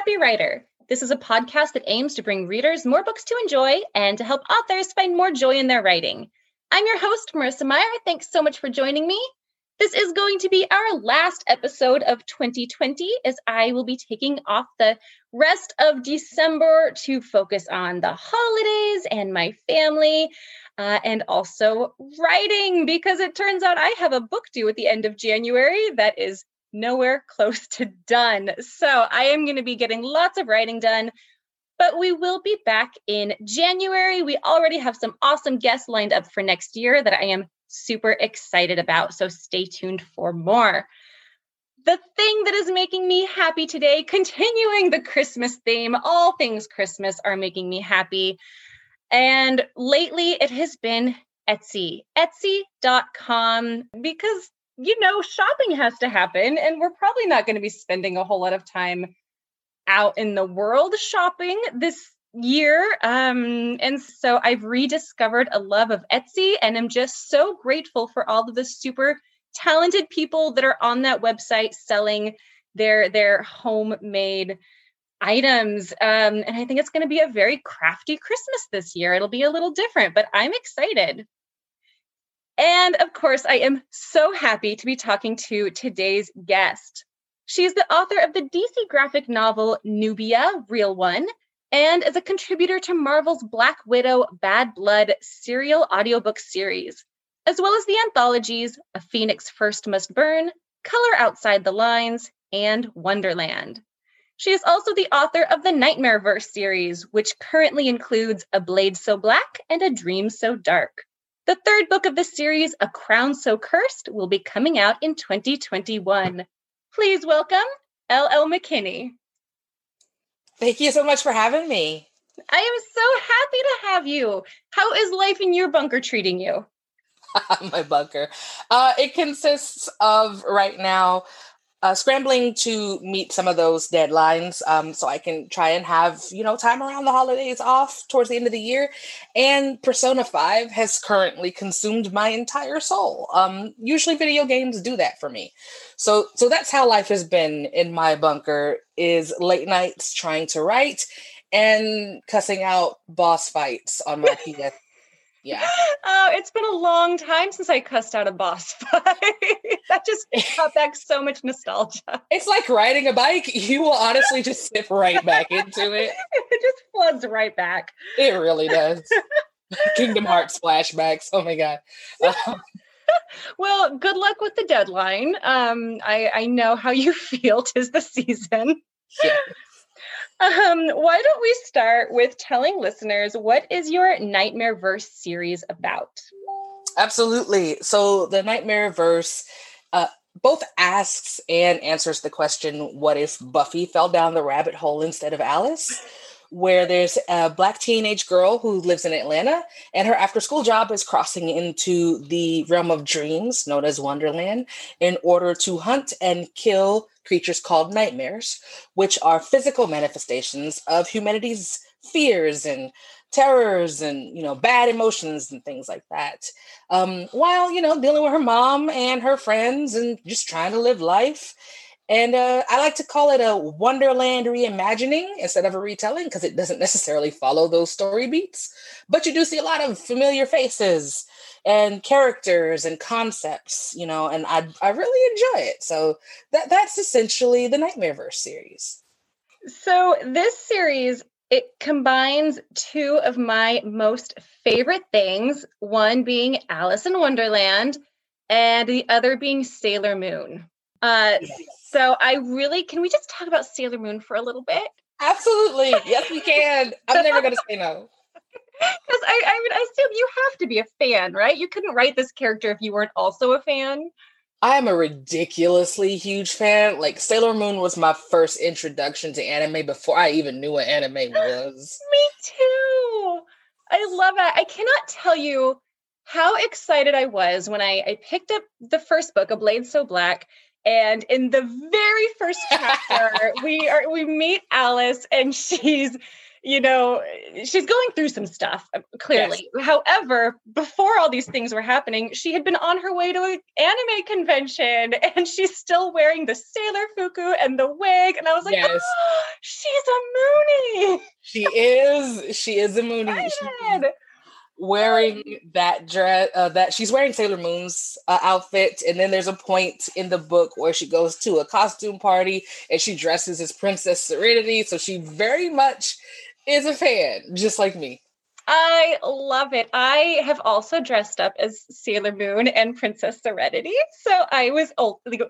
Happy Writer. This is a podcast that aims to bring readers more books to enjoy and to help authors find more joy in their writing. I'm your host, Marissa Meyer. Thanks so much for joining me. This is going to be our last episode of 2020 as I will be taking off the rest of December to focus on the holidays and my family. Uh, and also writing because it turns out I have a book due at the end of January that is nowhere close to done. So I am going to be getting lots of writing done, but we will be back in January. We already have some awesome guests lined up for next year that I am super excited about. So stay tuned for more. The thing that is making me happy today, continuing the Christmas theme, all things Christmas are making me happy. And lately it has been Etsy, etsy.com, because you know, shopping has to happen, and we're probably not going to be spending a whole lot of time out in the world shopping this year. Um, and so I've rediscovered a love of Etsy, and I'm just so grateful for all of the super talented people that are on that website selling their their homemade items. Um, and I think it's going to be a very crafty Christmas this year. It'll be a little different, but I'm excited. And of course, I am so happy to be talking to today's guest. She is the author of the DC graphic novel Nubia, Real One, and is a contributor to Marvel's Black Widow Bad Blood serial audiobook series, as well as the anthologies A Phoenix First Must Burn, Color Outside the Lines, and Wonderland. She is also the author of the Nightmare Verse series, which currently includes A Blade So Black and A Dream So Dark. The third book of the series, A Crown So Cursed, will be coming out in 2021. Please welcome L.L. McKinney. Thank you so much for having me. I am so happy to have you. How is life in your bunker treating you? My bunker. Uh, it consists of right now uh, scrambling to meet some of those deadlines um, so I can try and have, you know, time around the holidays off towards the end of the year. And Persona 5 has currently consumed my entire soul. Um, usually video games do that for me. So so that's how life has been in my bunker is late nights trying to write and cussing out boss fights on my PS yeah. Oh, it's been a long time since I cussed out a boss fight. that just brought back so much nostalgia. It's like riding a bike. You will honestly just slip right back into it. It just floods right back. It really does. Kingdom Hearts flashbacks. Oh my god. Um, well, good luck with the deadline. Um, I, I know how you feel. Tis the season. Yeah. Um, why don't we start with telling listeners what is your Nightmare Verse series about? Absolutely. So the Nightmare Verse uh, both asks and answers the question, what if Buffy fell down the rabbit hole instead of Alice? Where there's a black teenage girl who lives in Atlanta, and her after school job is crossing into the realm of dreams, known as Wonderland, in order to hunt and kill creatures called nightmares, which are physical manifestations of humanity's fears and terrors and you know bad emotions and things like that. Um, while you know dealing with her mom and her friends and just trying to live life and uh, i like to call it a wonderland reimagining instead of a retelling because it doesn't necessarily follow those story beats but you do see a lot of familiar faces and characters and concepts, you know, and I I really enjoy it. So that that's essentially the Nightmareverse series. So this series it combines two of my most favorite things, one being Alice in Wonderland and the other being Sailor Moon. Uh, yes. So I really can we just talk about Sailor Moon for a little bit? Absolutely. Yes, we can. I'm never going to say no. Because I, I mean, I assume you have to be a fan, right? You couldn't write this character if you weren't also a fan. I am a ridiculously huge fan. Like Sailor Moon was my first introduction to anime before I even knew what anime was. Me too. I love it. I cannot tell you how excited I was when I, I picked up the first book, A Blade So Black, and in the very first chapter, we are we meet Alice, and she's you know, she's going through some stuff, uh, clearly. Yes. However, before all these things were happening, she had been on her way to an anime convention and she's still wearing the sailor fuku and the wig. And I was like, yes. oh, she's a Moonie. She is. She is a Moonie wearing that dress uh, that she's wearing Sailor Moon's uh, outfit and then there's a point in the book where she goes to a costume party and she dresses as Princess Serenity so she very much is a fan just like me. I love it. I have also dressed up as Sailor Moon and Princess Serenity so I was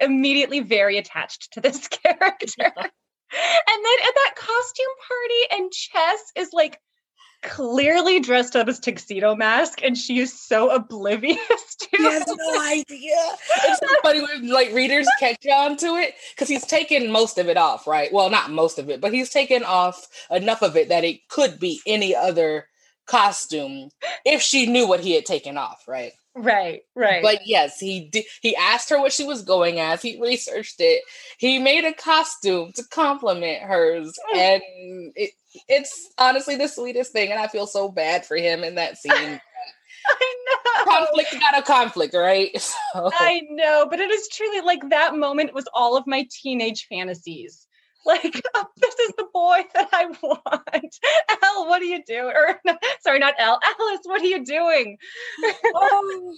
immediately very attached to this character. and then at that costume party and Chess is like clearly dressed up as tuxedo mask and she is so oblivious to he has no idea. It's so funny when like readers catch on to it because he's taken most of it off right? Well not most of it but he's taken off enough of it that it could be any other costume if she knew what he had taken off right Right, right. But yes, he did. He asked her what she was going as. He researched it. He made a costume to complement hers, mm. and it, it's honestly the sweetest thing. And I feel so bad for him in that scene. I know. Conflict got a conflict, right? So. I know, but it is truly like that moment was all of my teenage fantasies. Like, oh, this is the boy that I want. Elle, what are you doing? Or no, sorry, not Elle. Alice, what are you doing? um,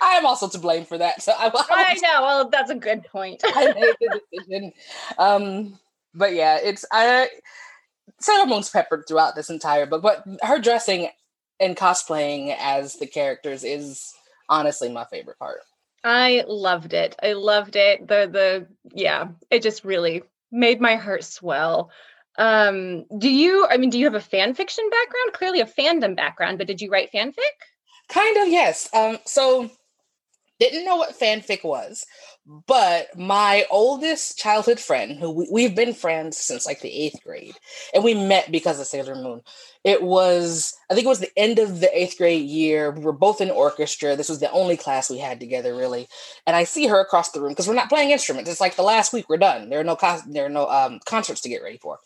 I am also to blame for that. So I, I, I know. Well, that's a good point. I made the decision. Um, but yeah, it's I. Sailor Moon's peppered throughout this entire book, but her dressing and cosplaying as the characters is honestly my favorite part. I loved it. I loved it. The the yeah, it just really made my heart swell. Um, do you, I mean, do you have a fan fiction background? Clearly a fandom background, but did you write fanfic? Kind of, yes. Um, so didn't know what fanfic was, but my oldest childhood friend, who we, have been friends since like the eighth grade, and we met because of Sailor Moon. It was, I think it was the end of the eighth grade year. We were both in orchestra. This was the only class we had together, really. And I see her across the room because we're not playing instruments. It's like the last week we're done. There are no there are no um, concerts to get ready for,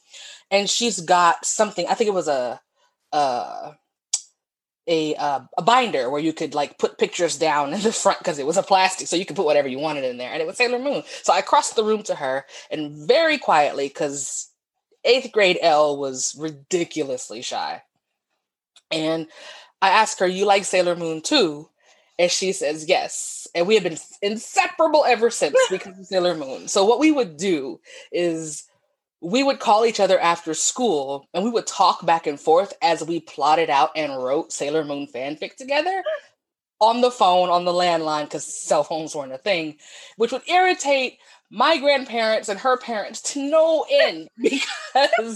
and she's got something. I think it was a. Uh, a uh, a binder where you could like put pictures down in the front because it was a plastic, so you could put whatever you wanted in there, and it was Sailor Moon. So I crossed the room to her and very quietly, because eighth grade Elle was ridiculously shy, and I asked her, "You like Sailor Moon too?" And she says yes. And we have been inseparable ever since because of Sailor Moon. So what we would do is we would call each other after school and we would talk back and forth as we plotted out and wrote Sailor Moon fanfic together on the phone, on the landline, because cell phones weren't a thing, which would irritate my grandparents and her parents to no end because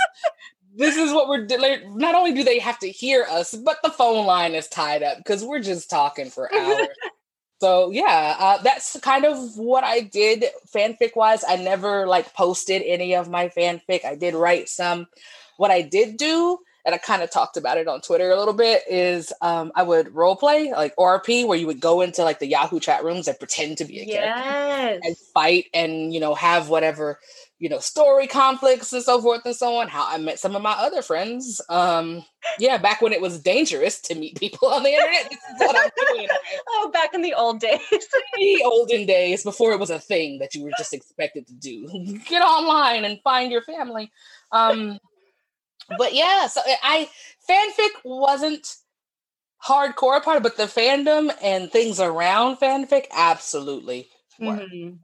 this is what we're doing. Not only do they have to hear us, but the phone line is tied up because we're just talking for hours. So yeah uh, that's kind of what i did fanfic wise i never like posted any of my fanfic. I did write some. What i did do and i kind of talked about it on twitter a little bit is um, i would role play like orp where you would go into like the yahoo chat rooms and pretend to be a yes. character and fight and you know have whatever you know, story conflicts and so forth and so on. How I met some of my other friends. Um, yeah, back when it was dangerous to meet people on the internet. This is what I'm doing. oh, back in the old days. the olden days before it was a thing that you were just expected to do. Get online and find your family. Um, but yeah, so I fanfic wasn't hardcore part, but the fandom and things around fanfic absolutely. Mm-hmm.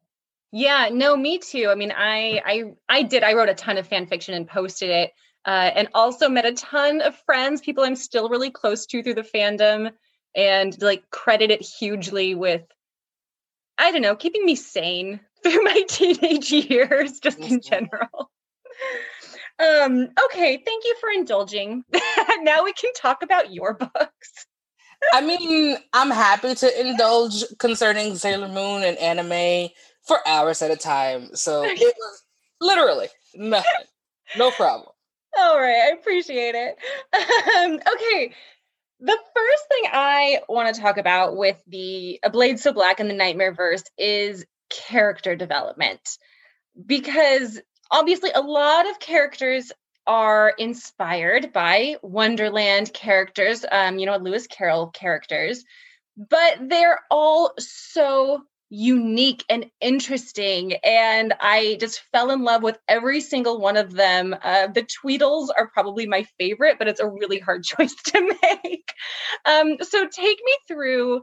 Yeah, no, me too. I mean, I I I did. I wrote a ton of fan fiction and posted it, uh, and also met a ton of friends, people I'm still really close to through the fandom, and like credit it hugely with, I don't know, keeping me sane through my teenage years, just in general. um, okay, thank you for indulging. now we can talk about your books. I mean, I'm happy to indulge concerning Sailor Moon and anime for hours at a time. So it was literally nothing. No problem. All right, I appreciate it. Um, okay, the first thing I want to talk about with the A Blade So Black and the Nightmare Verse is character development. Because obviously, a lot of characters are inspired by Wonderland characters, um, you know, Lewis Carroll characters, but they're all so unique and interesting. And I just fell in love with every single one of them. Uh, the Tweedles are probably my favorite, but it's a really hard choice to make. Um, so take me through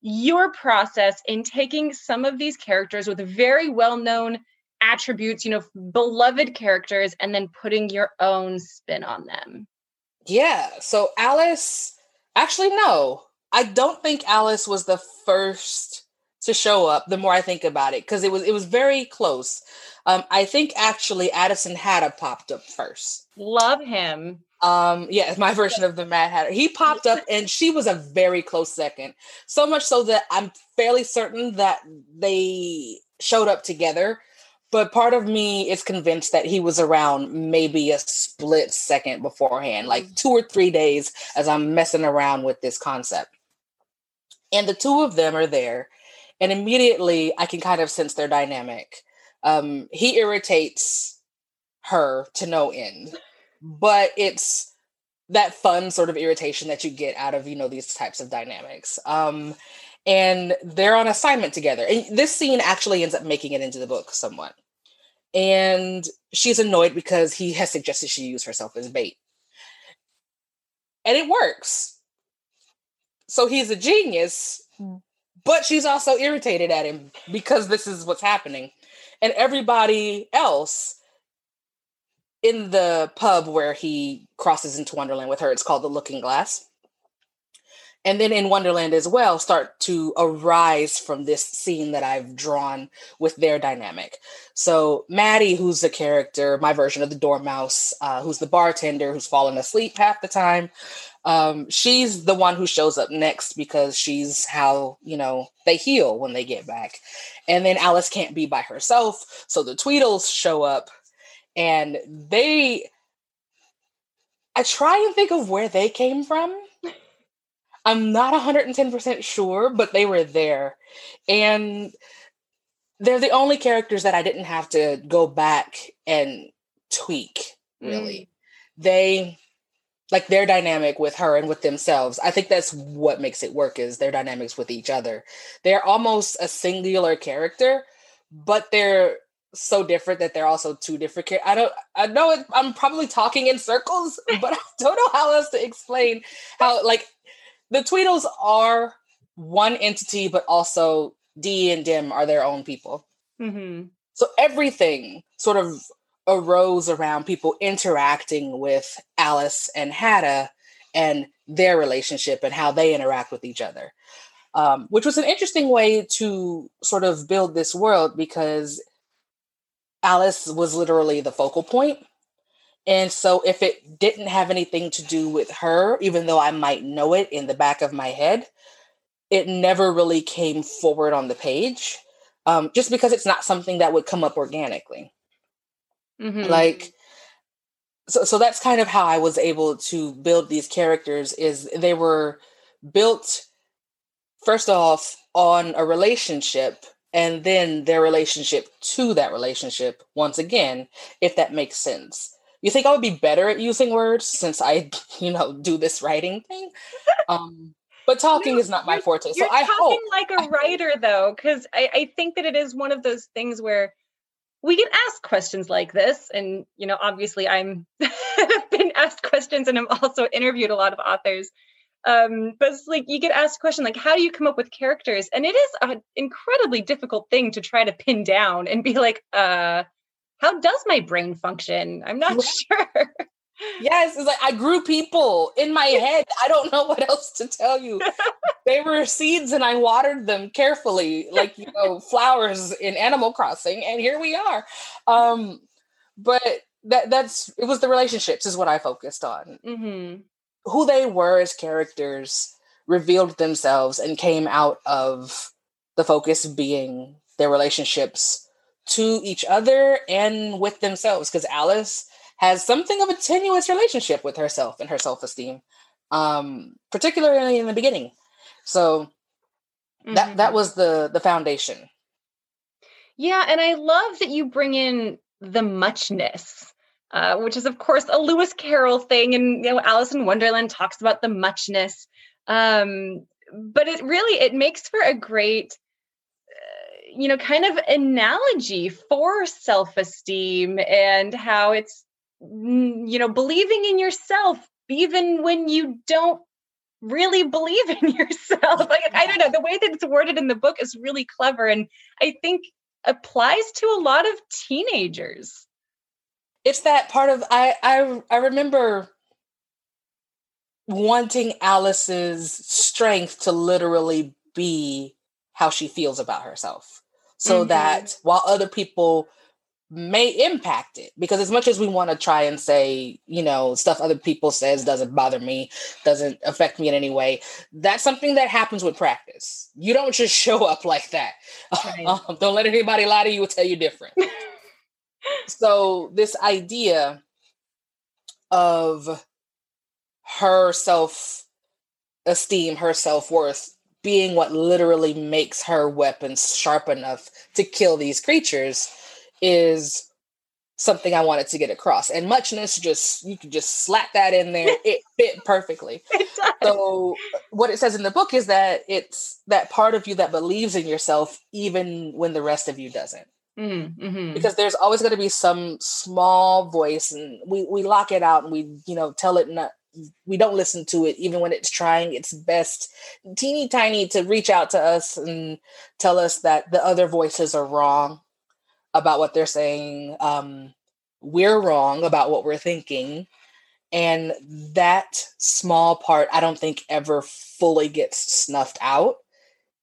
your process in taking some of these characters with very well known attributes, you know, beloved characters, and then putting your own spin on them. Yeah. So Alice, actually, no, I don't think Alice was the first to show up the more I think about it because it was it was very close. Um, I think actually Addison Hatta popped up first. Love him. Um, yeah, my version of the Mad Hatter. He popped up and she was a very close second. So much so that I'm fairly certain that they showed up together. But part of me is convinced that he was around maybe a split second beforehand, like two or three days as I'm messing around with this concept. And the two of them are there and immediately I can kind of sense their dynamic. Um, he irritates her to no end, but it's that fun sort of irritation that you get out of you know these types of dynamics. Um, and they're on assignment together, and this scene actually ends up making it into the book somewhat. And she's annoyed because he has suggested she use herself as bait, and it works. So he's a genius, hmm but she's also irritated at him because this is what's happening. And everybody else in the pub where he crosses into Wonderland with her, it's called the Looking Glass. And then in Wonderland as well, start to arise from this scene that I've drawn with their dynamic. So Maddie, who's the character, my version of the Dormouse, uh, who's the bartender who's fallen asleep half the time, um, she's the one who shows up next because she's how you know they heal when they get back. And then alice can't be by herself so the tweedles show up and they i try and think of where they came from. I'm not 110% sure but they were there. And they're the only characters that i didn't have to go back and tweak really. Mm. they like their dynamic with her and with themselves. I think that's what makes it work is their dynamics with each other. They're almost a singular character but they're so different that they're also two different characters i don't i know it, i'm probably talking in circles but i don't know how else to explain how like the tweedles are one entity but also dee and dum are their own people. Mm-hmm. so everything sort of arose around people interacting with Alice and Hatta and their relationship and how they interact with each other. Um, which was an interesting way to sort of build this world because Alice was literally the focal point. And so if it didn't have anything to do with her, even though I might know it in the back of my head, it never really came forward on the page um, just because it's not something that would come up organically. Mm-hmm. Like so so that's kind of how I was able to build these characters is they were built first off on a relationship and then their relationship to that relationship once again if that makes sense you think i would be better at using words since i you know do this writing thing um but talking no, is not my forte so i hope like a writer though because I, I think that it is one of those things where we get asked questions like this and you know obviously i'm been asked questions and i've also interviewed a lot of authors. Um, but it's like you get asked a question like how do you come up with characters? And it is an incredibly difficult thing to try to pin down and be like uh how does my brain function? I'm not sure Yes, it's like I grew people in my head. I don't know what else to tell you. they were seeds and I watered them carefully, like you know, flowers in Animal Crossing, and here we are. Um, but that that's it was the relationships is what I focused on. Mm-hmm. Who they were as characters revealed themselves and came out of the focus being their relationships to each other and with themselves. Because Alice has something of a tenuous relationship with herself and her self-esteem, um, particularly in the beginning. So mm-hmm. that that was the the foundation. Yeah, and I love that you bring in the muchness uh, which is of course a Lewis Carroll thing, and you know Alice in Wonderland talks about the muchness. Um, but it really it makes for a great uh, you know kind of analogy for self-esteem and how it's you know believing in yourself even when you don't really believe in yourself like i don't know the way that it's worded in the book is really clever and i think applies to a lot of teenagers it's that part of i i, I remember wanting Alice's strength to literally be how she feels about herself. So mm-hmm. that while other people may impact it because as much as we want to try and say you know stuff other people says doesn't bother me doesn't affect me in any way that's something that happens with practice. You don't just show up like that. Right. um, don't let anybody lie to you or tell you different. So this idea of her self esteem, her self worth being what literally makes her weapons sharp enough to kill these creatures is something I wanted to get across. And muchness just you could just slap that in there. It fit perfectly. It so what it says in the book is that it's that part of you that believes in yourself even when the rest of you doesn't. Mm-hmm. mm-hmm. Because there's always going to be some small voice, and we we lock it out, and we you know tell it not we don't listen to it even when it's trying its best teeny tiny to reach out to us and tell us that the other voices are wrong about what they're saying um, we're wrong about what we're thinking and that small part i don't think ever fully gets snuffed out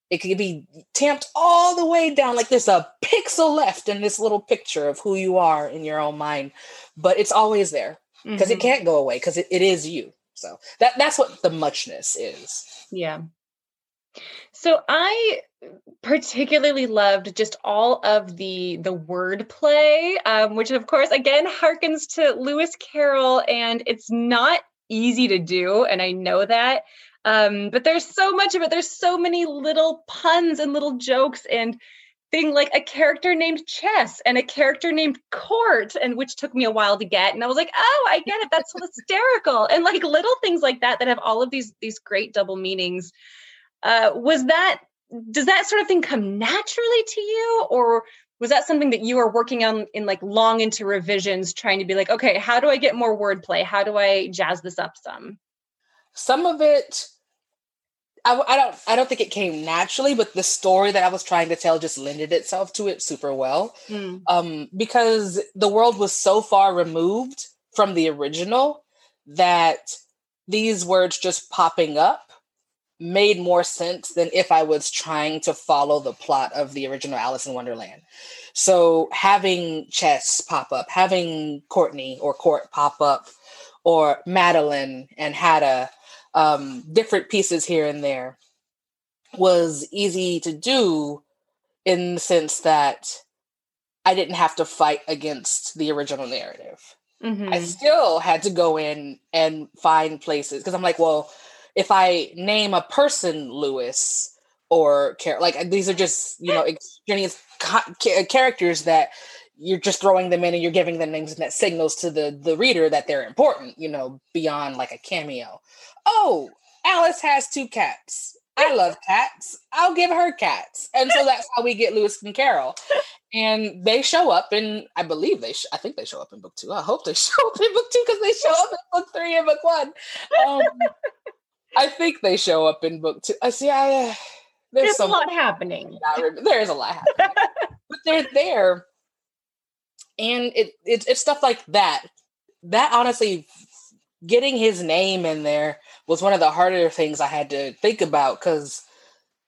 it could be tamped all the way down like there's a pixel left in this little picture of who you are in your own mind but it's always there because mm-hmm. it can't go away because it, it is you. So that that's what the muchness is. Yeah. So I particularly loved just all of the the wordplay, um, which of course again harkens to Lewis Carroll, and it's not easy to do, and I know that. Um, but there's so much of it. There's so many little puns and little jokes, and thing like a character named Chess and a character named Court, and which took me a while to get. And I was like, oh, I get it. That's hysterical. And like little things like that that have all of these these great double meanings. Uh, was that does that sort of thing come naturally to you, or was that something that you were working on in like long into revisions, trying to be like, okay, how do I get more wordplay? How do I jazz this up some? Some of it I, I, don't I don't think it came naturally, but the story that I was trying to tell just lended itself to it super well. Mm. Um, because the world was so far removed from the original that these words just popping up made more sense than if I was trying to follow the plot of the original Alice in Wonderland. So having Chess pop up, having Courtney or Court pop up, or Madeline and Hatta um, different pieces here and there was easy to do in the sense that I didn't have to fight against the original narrative. Mm-hmm. I still had to go in and find places because I'm like, well, if I name a person Lewis or Car- like these are just you know extraneous ca- characters that you're just throwing them in and you're giving them names and that signals to the the reader that they're important you know beyond like a cameo. Oh alice has two cats. I love cats. I'll give her cats. And so that's how we get lewis and carol. And they show up and i believe they sh- i think they show up in book two. I hope they show up in book two because they show up in book three and book one. Um, i think they show up in book two i see i uh, there's, there's a lot happening there's a lot happening but they're there and it, it it's stuff like that. That honestly, getting his name in there was one of the harder things I had to think about because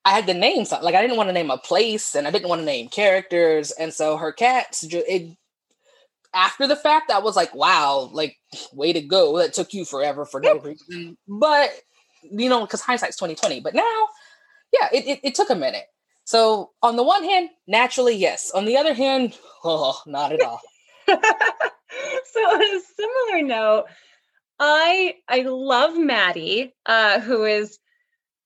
I had to name something. Like I didn't want to name a place, and I didn't want to name characters, and so her cats. It after the fact, I was like, wow, like way to go. That took you forever for no reason, but you know, because hindsight's twenty twenty. But now, yeah, it, it, it took a minute. So on the one hand, naturally, yes. On the other hand, oh, not at all. so on a similar note, I I love Maddie, uh, who is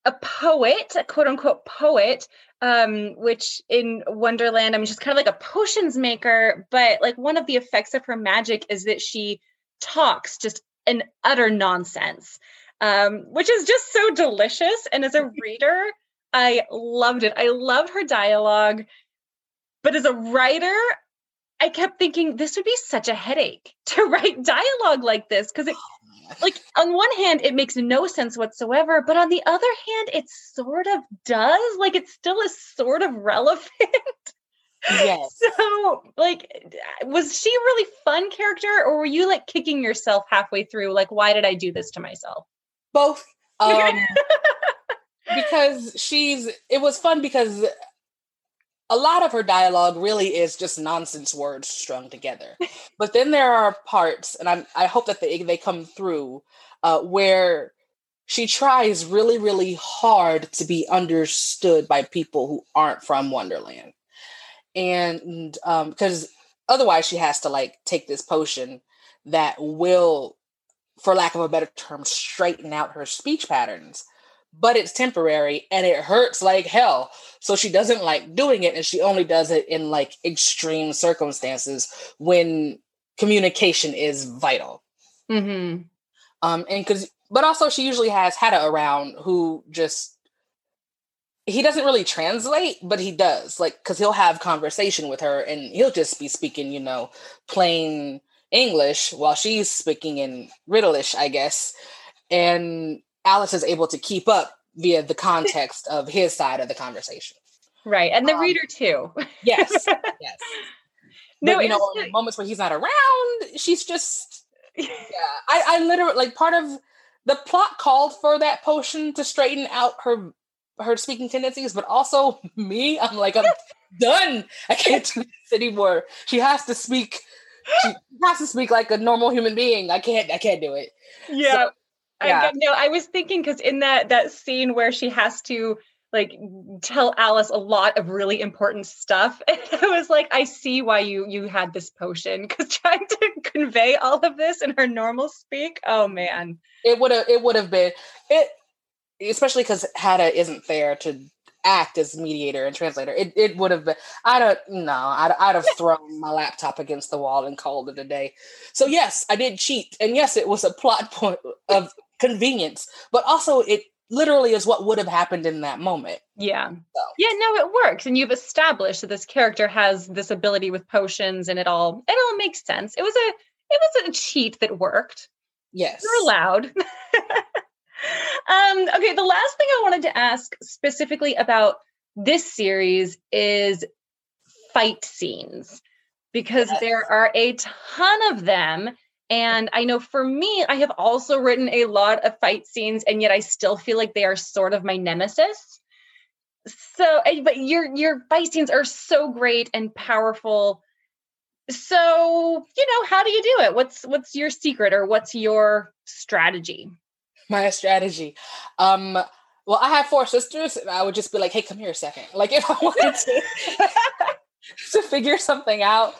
a poet, a quote unquote poet, um, which in Wonderland, I mean, she's kind of like a potions maker, but like one of the effects of her magic is that she talks just an utter nonsense, um, which is just so delicious. And as a reader, I loved it. I loved her dialogue. But as a writer, I kept thinking this would be such a headache to write dialogue like this because it like on one hand it makes no sense whatsoever but on the other hand it sort of does like it still is sort of relevant yes so like was she a really fun character or were you like kicking yourself halfway through like why did i do this to myself both um because she's it was fun because a lot of her dialogue really is just nonsense words strung together. but then there are parts, and i I hope that they, they come through, uh, where she tries really, really hard to be understood by people who aren't from Wonderland. And because um, otherwise, she has to like take this potion that will, for lack of a better term, straighten out her speech patterns but it's temporary and it hurts like hell. So she doesn't like doing it and she only does it in like extreme circumstances when communication is vital. Mm-hmm. Um, and because, but also she usually has Hatta around who just he doesn't really translate, but he does like because he'll have conversation with her and he'll just be speaking, you know, plain English while she's speaking in Riddleish, I guess. And Alice is able to keep up via the context of his side of the conversation. Right. And the um, reader too. yes. Yes. But, no, you know, moments where he's not around, she's just yeah. I, I literally like part of the plot called for that potion to straighten out her her speaking tendencies, but also me, I'm like, I'm done. I can't do this anymore. She has to speak. She has to speak like a normal human being. I can't. I can't do it. Yeah. So, yeah. I, no, I was thinking because in that that scene where she has to like tell Alice a lot of really important stuff, and I was like, I see why you you had this potion because trying to convey all of this in her normal speak, oh man, it would have it would have been it, especially because Hatta isn't there to act as mediator and translator. It it would have been. I don't no. I'd I'd have thrown my laptop against the wall and called it a day. So yes, I did cheat, and yes, it was a plot point of convenience, but also it literally is what would have happened in that moment. Yeah. So. Yeah, no, it works. And you've established that this character has this ability with potions and it all it all makes sense. It was a it was a cheat that worked. Yes. You're allowed. um, okay, the last thing I wanted to ask specifically about this series is fight scenes because yes. there are a ton of them and I know for me, I have also written a lot of fight scenes, and yet I still feel like they are sort of my nemesis. So, but your your fight scenes are so great and powerful. So, you know, how do you do it? What's what's your secret or what's your strategy? My strategy. Um, well, I have four sisters, and I would just be like, "Hey, come here a second. Like, if I wanted to to figure something out,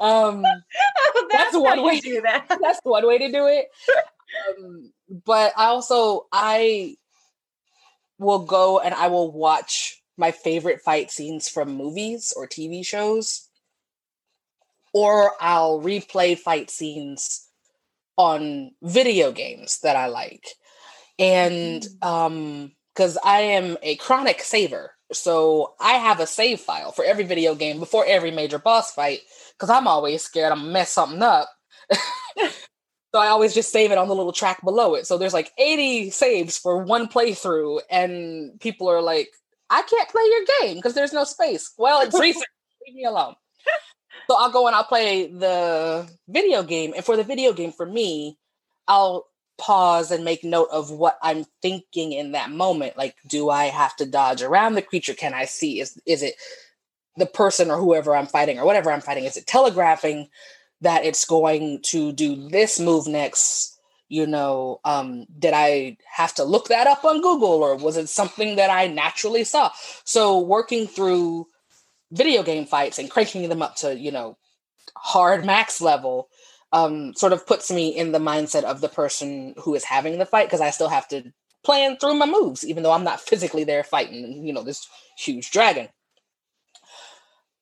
um, oh, that's, that's one way to do that. That's one way to do it. Um, but I also I will go and I will watch my favorite fight scenes from movies or TV shows, or I'll replay fight scenes on video games that I like, and mm. um, because I am a chronic saver. So I have a save file for every video game before every major boss fight because I'm always scared I'm gonna mess something up. so I always just save it on the little track below it. So there's like 80 saves for one playthrough, and people are like, I can't play your game because there's no space. Well, it's recent. Leave me alone. So I'll go and I'll play the video game. And for the video game, for me, I'll pause and make note of what I'm thinking in that moment. Like, do I have to dodge around the creature? Can I see? Is is it the person or whoever I'm fighting or whatever I'm fighting? Is it telegraphing that it's going to do this move next? You know, um, did I have to look that up on Google or was it something that I naturally saw? So working through video game fights and cranking them up to, you know, hard max level um, sort of puts me in the mindset of the person who is having the fight because I still have to plan through my moves, even though I'm not physically there fighting, you know, this huge dragon.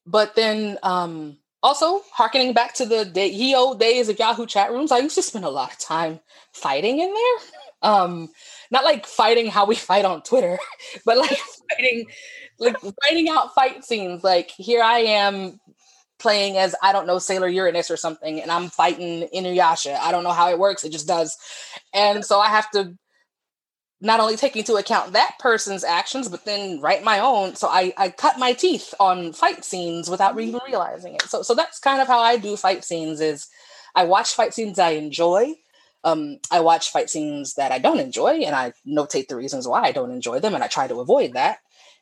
But then um also harkening back to the day, ye old days of Yahoo chat rooms, I used to spend a lot of time fighting in there. Um, not like fighting how we fight on Twitter, but like fighting, like writing out fight scenes. Like here I am playing as I don't know Sailor Uranus or something, and I'm fighting Inuyasha. I don't know how it works; it just does, and so I have to not only take into account that person's actions, but then write my own. So I, I cut my teeth on fight scenes without even realizing it. So so that's kind of how I do fight scenes. Is I watch fight scenes I enjoy. Um, I watch fight scenes that I don't enjoy, and I notate the reasons why I don't enjoy them, and I try to avoid that.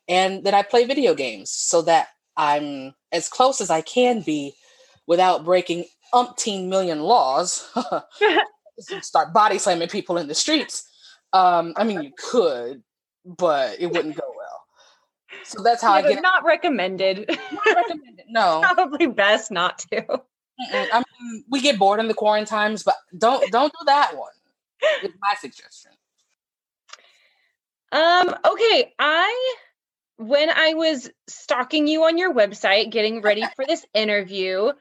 And then I play video games so that I'm as close as I can be without breaking umpteen million laws. start body slamming people in the streets. Um, I mean, you could, but it wouldn't go well. So that's how yeah, I get. Not recommended. Not recommended. No, probably best not to. I mean, we get bored in the quarantines, but don't don't do that one. It's my suggestion. Um. Okay. I when I was stalking you on your website, getting ready for this interview,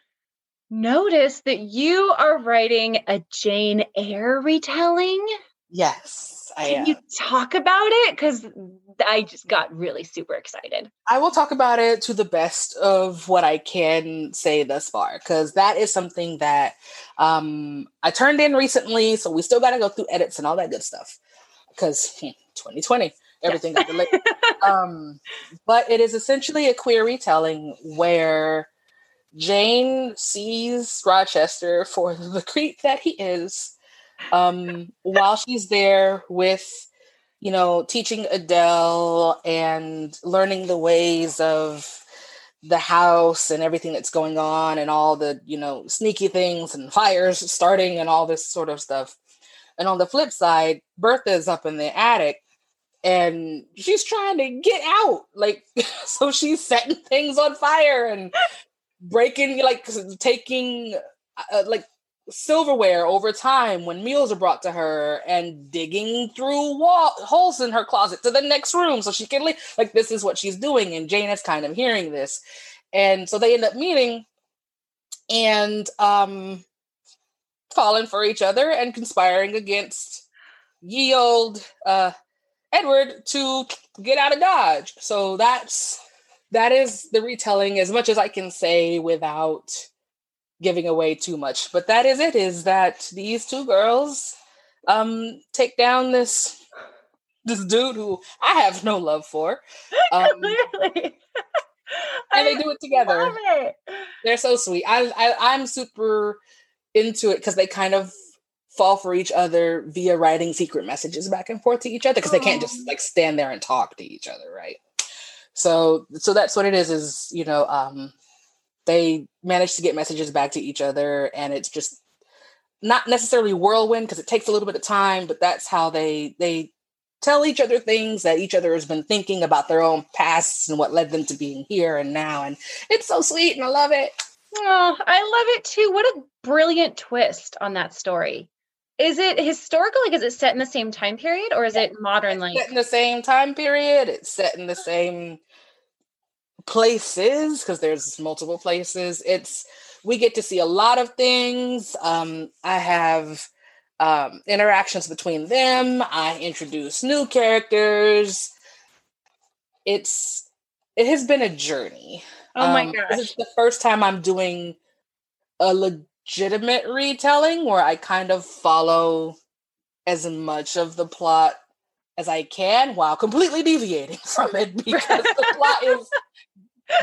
notice that you are writing a Jane Eyre retelling. Yes, I Can am. you talk about it? Because I just got really super excited. I will talk about it to the best of what I can say thus far, because that is something that um, I turned in recently. So we still got to go through edits and all that good stuff. Because hmm, 2020 everything yes. got delayed. um, but it is essentially a queer retelling where Jane sees Rochester for the creep that he is, um, while she's there with, you know, teaching Adele and learning the ways of the house and everything that's going on and all the, you know, sneaky things and fires starting and all this sort of stuff. And on the flip side, Bertha's up in the attic and she's trying to get out like so she's setting things on fire and breaking like taking uh, like silverware over time when meals are brought to her and digging through wall holes in her closet to the next room so she can leave like this is what she's doing and jane is kind of hearing this. And so they end up meeting and um falling for each other and conspiring against ye old uh Edward to get out of Dodge. So that's that is the retelling as much as I can say without giving away too much. But that is it is that these two girls um take down this this dude who I have no love for. Um, Clearly. and they do it together. It. They're so sweet. I, I I'm super into it because they kind of fall for each other via writing secret messages back and forth to each other because they can't just like stand there and talk to each other, right? So so that's what it is is, you know, um they manage to get messages back to each other and it's just not necessarily whirlwind because it takes a little bit of time, but that's how they they tell each other things that each other has been thinking about their own pasts and what led them to being here and now and it's so sweet and I love it. Oh, I love it too. What a brilliant twist on that story. Is it historical? Like, is it set in the same time period, or is it modern? Like set in the same time period. It's set in the same places because there's multiple places. It's we get to see a lot of things. Um, I have um, interactions between them. I introduce new characters. It's it has been a journey. Oh my um, gosh! This is the first time I'm doing a legitimate retelling where I kind of follow as much of the plot as I can while completely deviating from it because the plot is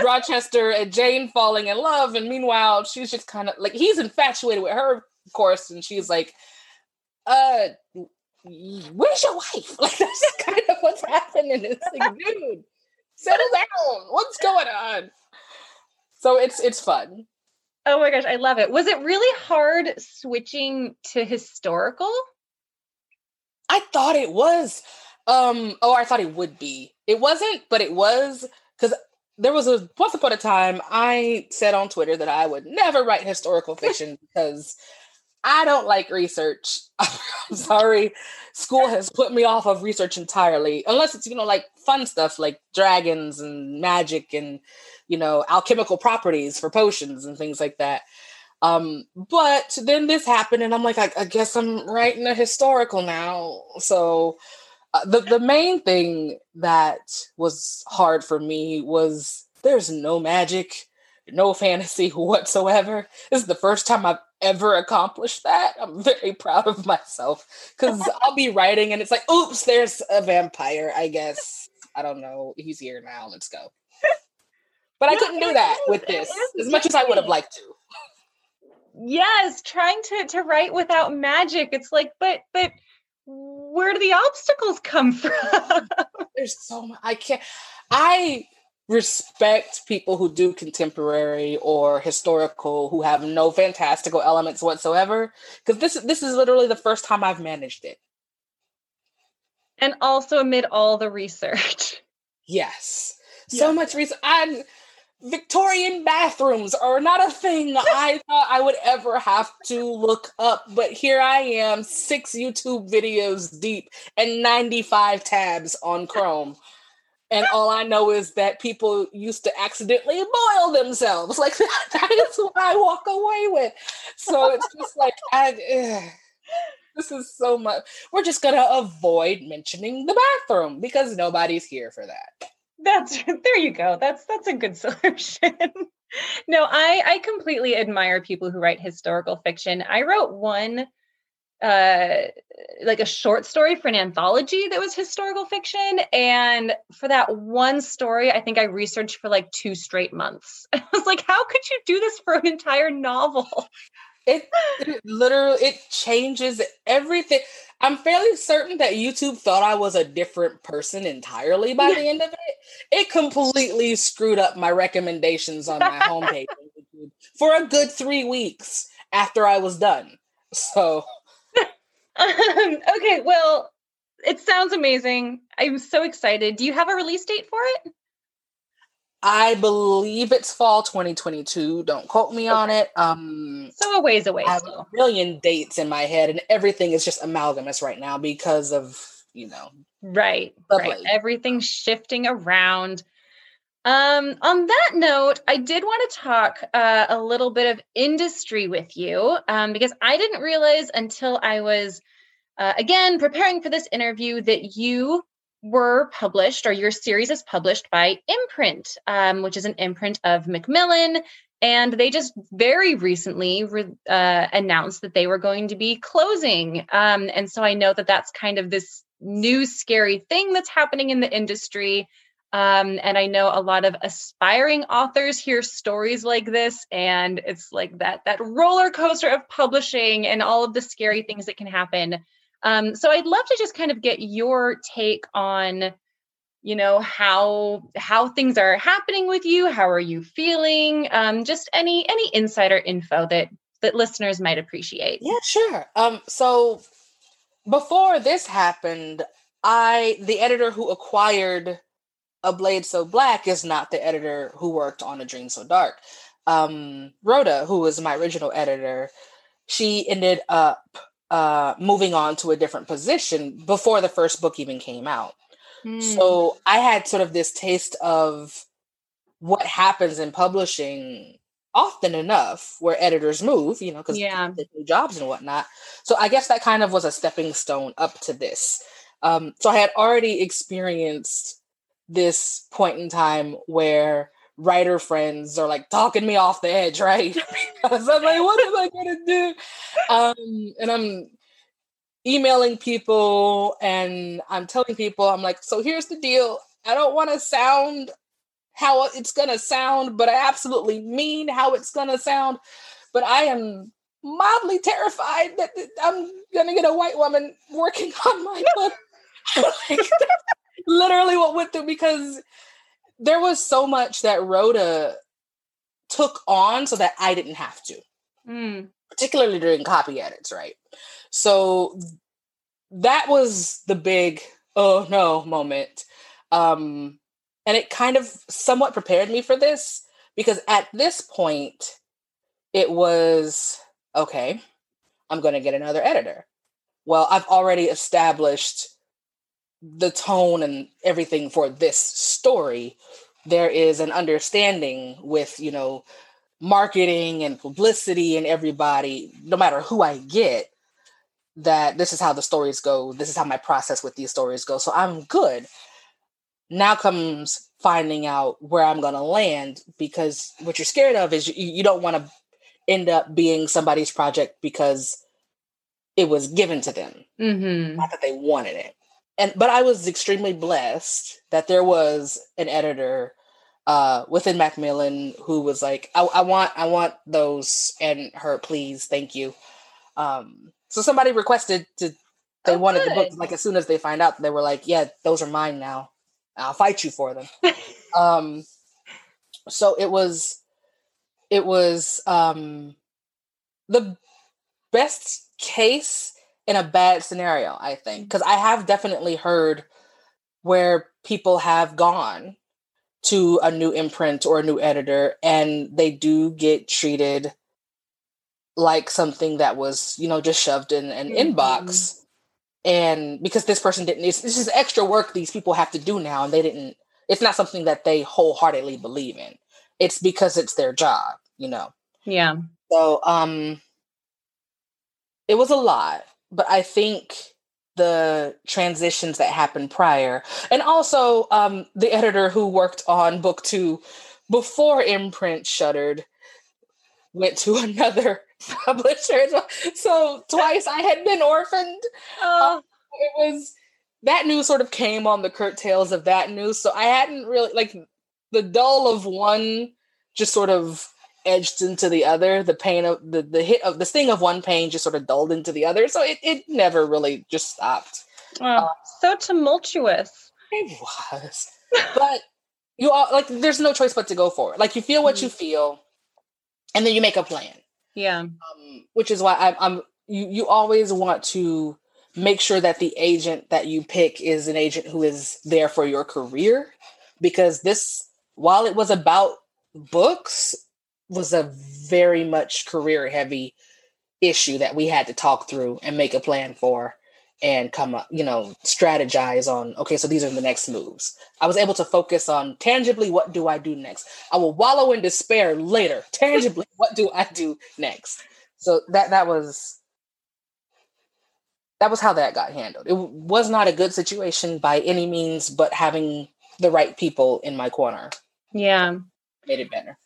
Rochester and Jane falling in love, and meanwhile she's just kind of like he's infatuated with her, of course, and she's like, "Uh, where's your wife?" Like that's kind of what's happening. It's like, dude, settle down. What's going on? So it's it's fun. Oh my gosh, I love it. Was it really hard switching to historical? I thought it was. Um, oh, I thought it would be. It wasn't, but it was because there was a once upon a time I said on Twitter that I would never write historical fiction because I don't like research. I'm sorry. School has put me off of research entirely, unless it's, you know, like fun stuff like dragons and magic and, you know, alchemical properties for potions and things like that. Um, but then this happened, and I'm like, I, I guess I'm writing a historical now. So uh, the the main thing that was hard for me was there's no magic, no fantasy whatsoever. This is the first time I've ever accomplished that. I'm very proud of myself because I'll be writing and it's like, oops, there's a vampire. I guess I don't know. He's here now. Let's go. But I couldn't do that with this as much as I would have liked to. Yes trying to to write without magic it's like but but where do the obstacles come from? There's so much i can't i respect people who do contemporary or historical who have no fantastical elements whatsoever because this this is literally the first time i've managed it. And also amid all the research. Yes. So much research i'm Victorian bathrooms are not a thing I thought I would ever have to look up, but here I am, six YouTube videos deep and 95 tabs on Chrome. And all I know is that people used to accidentally boil themselves. Like that, that is what I walk away with. So it's just like, I, ugh, this is so much. We're just going to avoid mentioning the bathroom because nobody's here for that that's there you go. That's that's a good solution. No i i completely admire people who write historical fiction. I wrote one uh like a short story for an anthology that was historical fiction. And for that one story i think i researched for like two straight months. I was like how could you do this for an entire novel? It, it literally it changes everything I'm fairly certain that YouTube thought I was a different person entirely by the end of it. It completely screwed up my recommendations on my homepage for a good three weeks after I was done. So, um, okay, well, it sounds amazing. I'm so excited. Do you have a release date for it? I believe it's fall 2022. Don't quote me okay. on it. Um, so a ways away. I have still. a million dates in my head, and everything is just amalgamous right now because of you know. Right. Right. Everything's shifting around. Um, on that note, I did want to talk uh, a little bit of industry with you um, because I didn't realize until I was, uh, again, preparing for this interview that you were published, or your series is published by Imprint, um, which is an imprint of Macmillan. And they just very recently re- uh, announced that they were going to be closing. Um, and so I know that that's kind of this new scary thing that's happening in the industry. Um, and I know a lot of aspiring authors hear stories like this, and it's like that that roller coaster of publishing and all of the scary things that can happen. Um, so I'd love to just kind of get your take on, you know, how how things are happening with you. How are you feeling? Um, just any any insider info that that listeners might appreciate. Yeah, sure. Um, so before this happened, I the editor who acquired a blade so black is not the editor who worked on a dream so dark um rhoda who was my original editor she ended up uh, moving on to a different position before the first book even came out. Mm. So I had sort of this taste of what happens in publishing often enough where editors move, you know, because yeah. they do jobs and whatnot. So I guess that kind of was a stepping stone up to this. Um, so I had already experienced this point in time where writer friends are like talking me off the edge, right? because I'm like, what am I gonna do? Um, and I'm emailing people and I'm telling people, I'm like, so here's the deal. I don't want to sound how it's gonna sound, but I absolutely mean how it's gonna sound. But I am mildly terrified that I'm gonna get a white woman working on my book. like, literally what went through because there was so much that Rhoda took on so that I didn't have to, mm. particularly during copy edits, right? So that was the big oh no moment. Um, and it kind of somewhat prepared me for this because at this point, it was okay, I'm going to get another editor. Well, I've already established the tone and everything for this story. There is an understanding with, you know, marketing and publicity and everybody, no matter who I get, that this is how the stories go. This is how my process with these stories go. So I'm good. Now comes finding out where I'm going to land because what you're scared of is you, you don't want to end up being somebody's project because it was given to them, mm-hmm. not that they wanted it. And but I was extremely blessed that there was an editor uh, within Macmillan who was like, I, I, want, I want those, and her, please, thank you. Um, so somebody requested to, they oh, wanted good. the books. Like as soon as they find out, they were like, yeah, those are mine now. I'll fight you for them. um, so it was, it was um, the best case in a bad scenario, I think, because I have definitely heard where people have gone to a new imprint or a new editor and they do get treated like something that was you know just shoved in an mm-hmm. inbox and because this person didn't this is extra work these people have to do now and they didn't it's not something that they wholeheartedly believe in. It's because it's their job you know? Yeah. So um it was a lot but i think the transitions that happened prior. And also um, the editor who worked on book two before imprint shuttered went to another publisher. So twice I had been orphaned. Oh. Um, it was that news sort of came on the curtails of that news. So I hadn't really like the dull of one just sort of edged into the other. The pain of the, the hit of the sting of one pain just sort of dulled into the other. So it, it never really just stopped. Oh, uh, so tumultuous. It was. but you all like there's no choice but to go for it. Like you feel what mm-hmm. you feel and then you make a plan. Yeah. Um, which is why I, I'm you you always want to make sure that the agent that you pick is an agent who is there for your career because this while it was about books was a very much career heavy issue that we had to talk through and make a plan for and come up, you know, strategize on, okay, so these are the next moves. I was able to focus on tangibly, what do I do next? I will wallow in despair later. Tangibly, what do I do next? So that that was that was how that got handled. It was not a good situation by any means, but having the right people in my corner. Yeah. Made it better.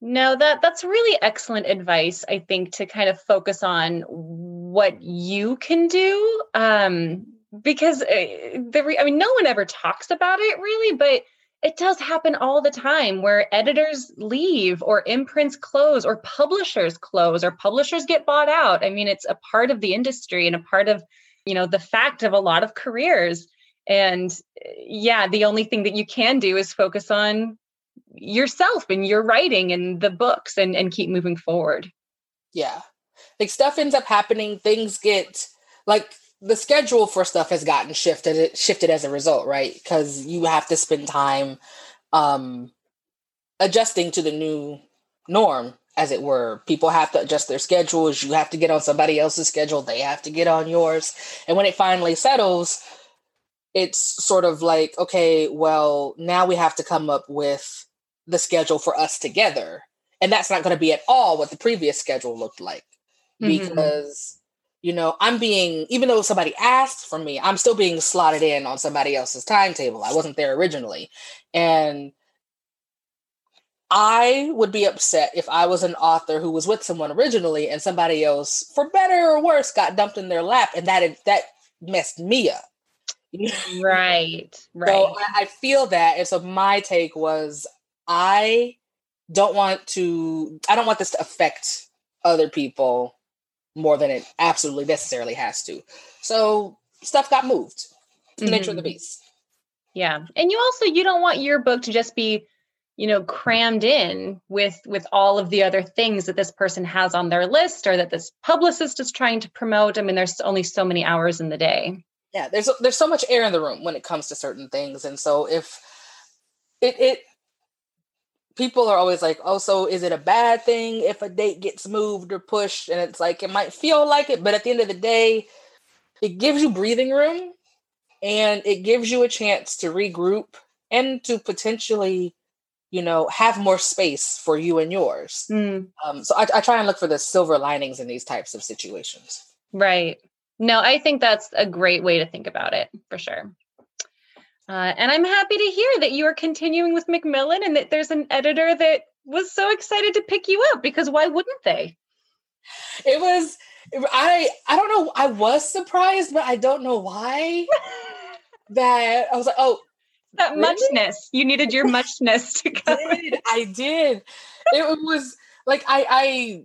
No, that that's really excellent advice. I think to kind of focus on what you can do, um, because uh, the re- I mean, no one ever talks about it really, but it does happen all the time where editors leave or imprints close or publishers close or publishers get bought out. I mean, it's a part of the industry and a part of you know the fact of a lot of careers. And uh, yeah, the only thing that you can do is focus on yourself and your writing and the books and and keep moving forward. Yeah. Like stuff ends up happening things get like the schedule for stuff has gotten shifted shifted as a result right? Because you have to spend time um adjusting to the new norm as it were. People have to adjust their schedules. You have to get on somebody else's schedule. They have to get on yours. And when it finally settles it's sort of like okay well now we have to come up with the schedule for us together. And that's not going to be at all what the previous schedule looked like. Mm-hmm. Because, you know, I'm being, even though somebody asked for me, I'm still being slotted in on somebody else's timetable. I wasn't there originally. And I would be upset if I was an author who was with someone originally and somebody else, for better or worse, got dumped in their lap and that that messed me up. right, right. So I, I feel that. And so my take was I don't want to I don't want this to affect other people more than it absolutely necessarily has to. So stuff got moved. Mm-hmm. Nature of the beast. Yeah. And you also you don't want your book to just be you know crammed in with with all of the other things that this person has on their list or that this publicist is trying to promote i mean there's only so many hours in the day yeah there's there's so much air in the room when it comes to certain things and so if it it people are always like, oh, so is it a bad thing if a date gets moved or pushed? And it's like, it might feel like it, but at the end of the day, it gives you breathing room and it gives you a chance to regroup and to potentially, you know, have more space for you and yours. Mm. Um, so I, I try and look for the silver linings in these types of situations. Right. No, I think that's a great way to think about it for sure. Uh, and I'm happy to hear that you are continuing with Macmillan and that there's an editor that was so excited to pick you up because why wouldn't they? It was I I don't know I was surprised but I don't know why that I was like oh that really? muchness you needed your muchness to come. I did, I did. It was like I I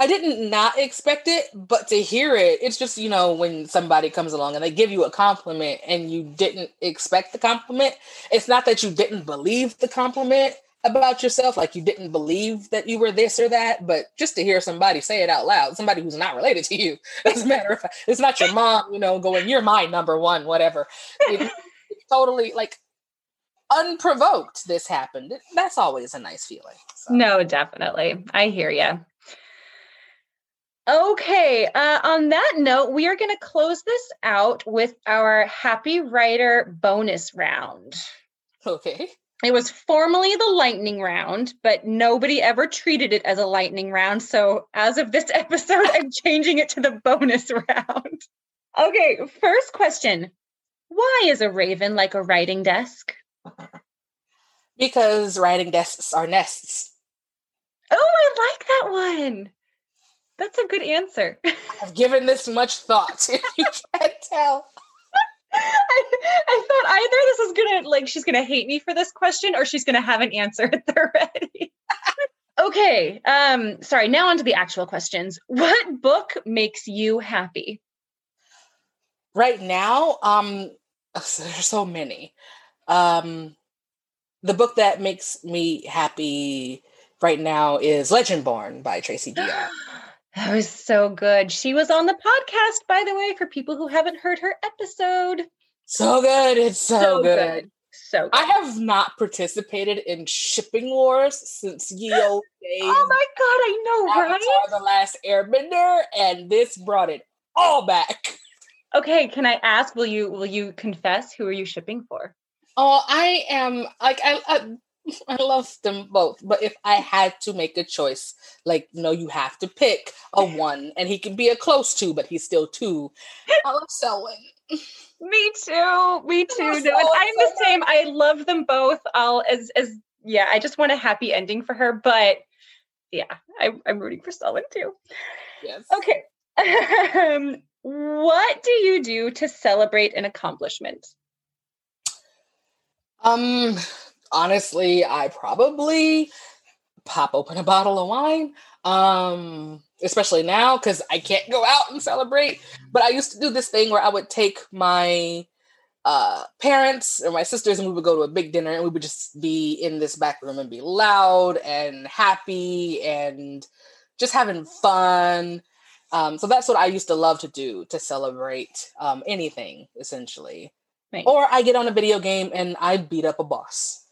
I didn't not expect it, but to hear it, it's just, you know, when somebody comes along and they give you a compliment and you didn't expect the compliment, it's not that you didn't believe the compliment about yourself, like you didn't believe that you were this or that, but just to hear somebody say it out loud, somebody who's not related to you, as a matter of fact, it's not your mom, you know, going, you're my number one, whatever. It, it's totally like unprovoked, this happened. That's always a nice feeling. So. No, definitely. I hear you. Okay, uh, on that note, we are going to close this out with our Happy Writer bonus round. Okay. It was formerly the lightning round, but nobody ever treated it as a lightning round. So, as of this episode, I'm changing it to the bonus round. Okay, first question Why is a raven like a writing desk? Because writing desks are nests. Oh, I like that one. That's a good answer. I've given this much thought. If you can't tell. I, I, thought either this is gonna like she's gonna hate me for this question or she's gonna have an answer at the ready. okay. Um, sorry, now on to the actual questions. What book makes you happy? Right now, um, there's so many. Um, the book that makes me happy right now is Legendborn by Tracy Deonn. That was so good. She was on the podcast, by the way, for people who haven't heard her episode. So good. It's so, so good. good. So good. I have not participated in shipping wars since ye old oh days. Oh my god, I know, Avatar, right? The Last Airbender, and this brought it all back. Okay, can I ask? Will you will you confess? Who are you shipping for? Oh, I am like I, I I love them both, but if I had to make a choice, like no, you have to pick a one, and he can be a close two, but he's still two. I love Selwyn. Me too. Me too. No, I'm the same. I love them both. I'll as as yeah. I just want a happy ending for her, but yeah, I, I'm rooting for Selwyn too. Yes. Okay. um, what do you do to celebrate an accomplishment? Um honestly, I probably pop open a bottle of wine. Um, especially now because I can't go out and celebrate. But I used to do this thing where I would take my uh parents or my sisters and we would go to a big dinner and we would just be in this back room and be loud and happy and just having fun. Um, so that's what I used to love to do to celebrate um, anything essentially. Nice. Or I get on a video game and I beat up a boss.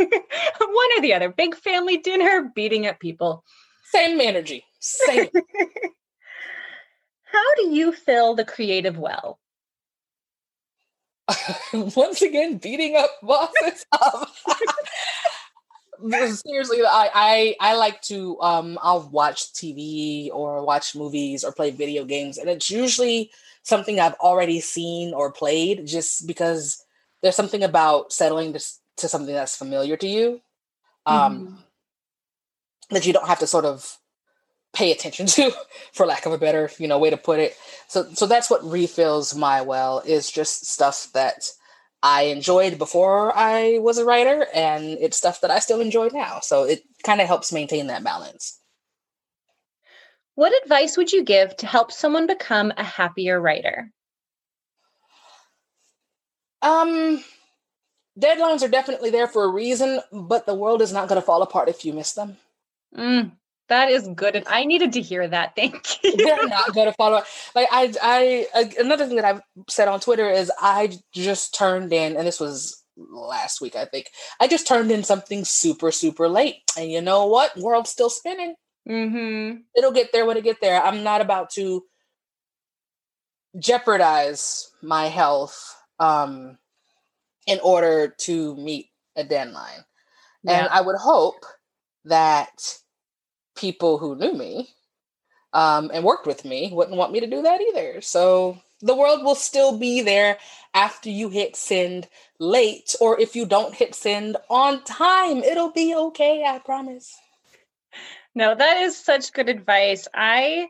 One or the other. Big family dinner, beating up people. Same energy. Same. How do you fill the creative well? Once again, beating up bosses. Um, seriously, I, I I like to um I'll watch TV or watch movies or play video games, and it's usually something I've already seen or played, just because there's something about settling this to something that's familiar to you um, mm-hmm. that you don't have to sort of pay attention to for lack of a better you know way to put it. So so that's what refills my well is just stuff that i enjoyed before i was a writer and it's stuff that i still enjoy now. So it kind of helps maintain that balance. What advice would you give to help someone become a happier writer? Um deadlines are definitely there for a reason, but the world is not going to fall apart if you miss them. Mm, that is good, and I needed to hear that. Thank you. They're not going to follow. Like I, I, another thing that I've said on Twitter is I just turned in, and this was last week, I think. I just turned in something super, super late. And you know what? World's still spinning. Mm-hmm. It'll get there when it get there. I'm not about to jeopardize my health um, in order to meet a deadline. Yeah. And I would hope that people who knew me um, and worked with me wouldn't want me to do that either. So the world will still be there after you hit send late, or if you don't hit send on time, it'll be okay. I promise. No, that is such good advice. I,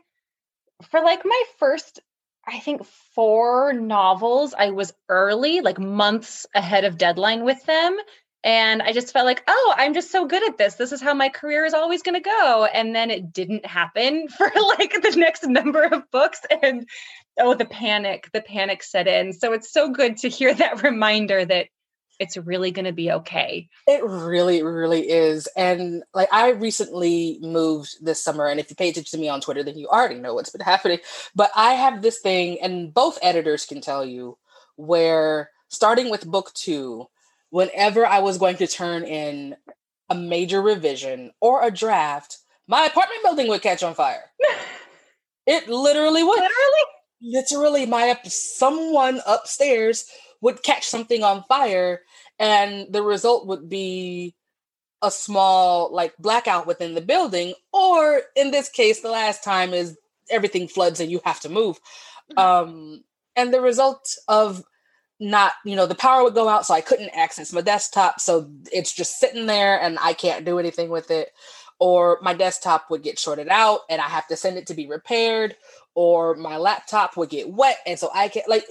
for like my first, I think four novels, I was early, like months ahead of deadline with them. And I just felt like, oh, I'm just so good at this. This is how my career is always going to go. And then it didn't happen for like the next number of books. And oh, the panic, the panic set in. So it's so good to hear that reminder that it's really going to be okay. It really, really is. And like I recently moved this summer, and if you pay attention to me on Twitter, then you already know what's been happening. But I have this thing, and both editors can tell you, where starting with book two, whenever I was going to turn in a major revision or a draft, my apartment building would catch on fire. it literally would. Literally? Literally, my someone upstairs would catch something on fire, and the result would be a small like blackout within the building, or in this case, the last time is everything floods and you have to move. Mm-hmm. Um, and the result of not you know the power would go out so i couldn't access my desktop so it's just sitting there and i can't do anything with it or my desktop would get shorted out and i have to send it to be repaired or my laptop would get wet and so i can't like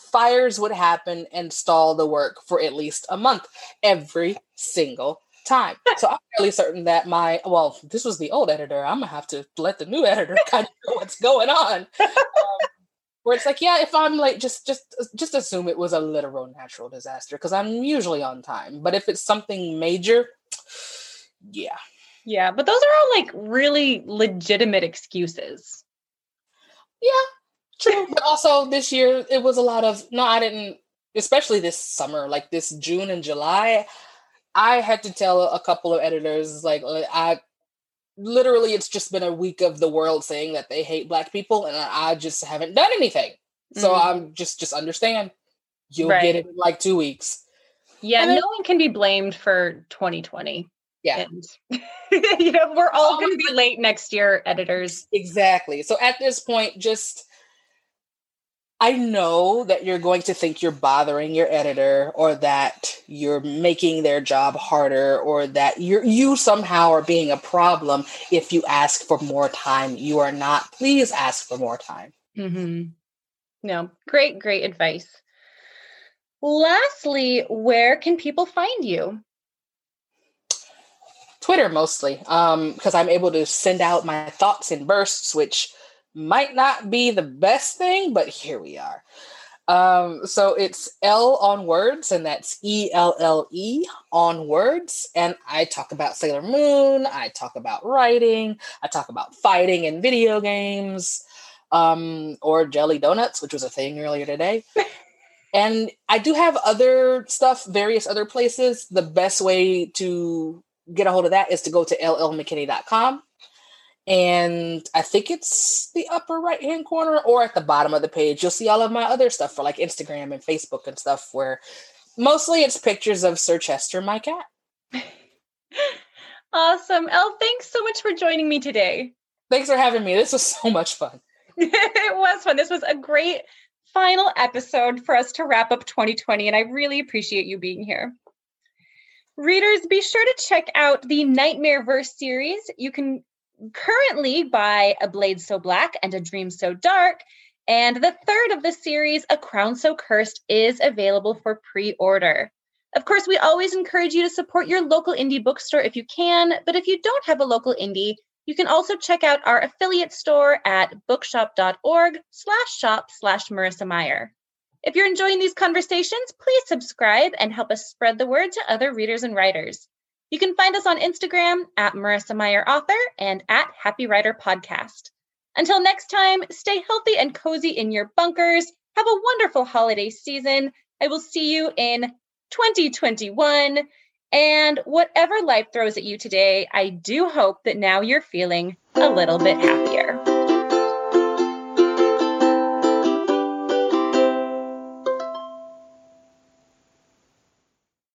fires would happen and stall the work for at least a month every single time so i'm fairly certain that my well this was the old editor i'm gonna have to let the new editor kind of know what's going on um, where it's like, yeah, if I'm like just just just assume it was a literal natural disaster because I'm usually on time. But if it's something major, yeah. Yeah, but those are all like really legitimate excuses. Yeah, true. but also this year it was a lot of no, I didn't especially this summer, like this June and July, I had to tell a couple of editors like I literally it's just been a week of the world saying that they hate black people and i just haven't done anything so mm. i'm just just understand you'll right. get it in like two weeks yeah then, no one can be blamed for 2020 yeah and, you know we're all going to be late next year editors exactly so at this point just I know that you're going to think you're bothering your editor or that you're making their job harder or that you you somehow are being a problem if you ask for more time. You are not. Please ask for more time. Mm-hmm. No, great, great advice. Lastly, where can people find you? Twitter mostly, because um, I'm able to send out my thoughts in bursts, which might not be the best thing, but here we are. Um, so it's Elle on words, and that's E L L E on words. And I talk about Sailor Moon, I talk about writing, I talk about fighting in video games, um, or jelly donuts, which was a thing earlier today. and I do have other stuff, various other places. The best way to get a hold of that is to go to llmckinney.com and I think it's the upper right hand corner or at the bottom of the page. You'll see all of my other stuff for like Instagram and Facebook and stuff where mostly it's pictures of Sir Chester, my cat. awesome. Elle, thanks so much for joining me today. Thanks for having me. This was so much fun. it was fun. This was a great final episode for us to wrap up 2020, and I really appreciate you being here. Readers, be sure to check out the Nightmare Verse series. You can currently buy A Blade So Black and A Dream So Dark. And the third of the series, A Crown So Cursed, is available for pre order. Of course, we always encourage you to support your local indie bookstore if you can, but if you don't have a local indie, you can also check out our affiliate store at bookshop.org slash shop slash Marissa Meyer. If you're enjoying these conversations, please subscribe and help us spread the word to other readers and writers. You can find us on Instagram at Marissa Meyer Author and at Happy Writer Podcast. Until next time, stay healthy and cozy in your bunkers. Have a wonderful holiday season. I will see you in 2021. And whatever life throws at you today, I do hope that now you're feeling a little bit happier.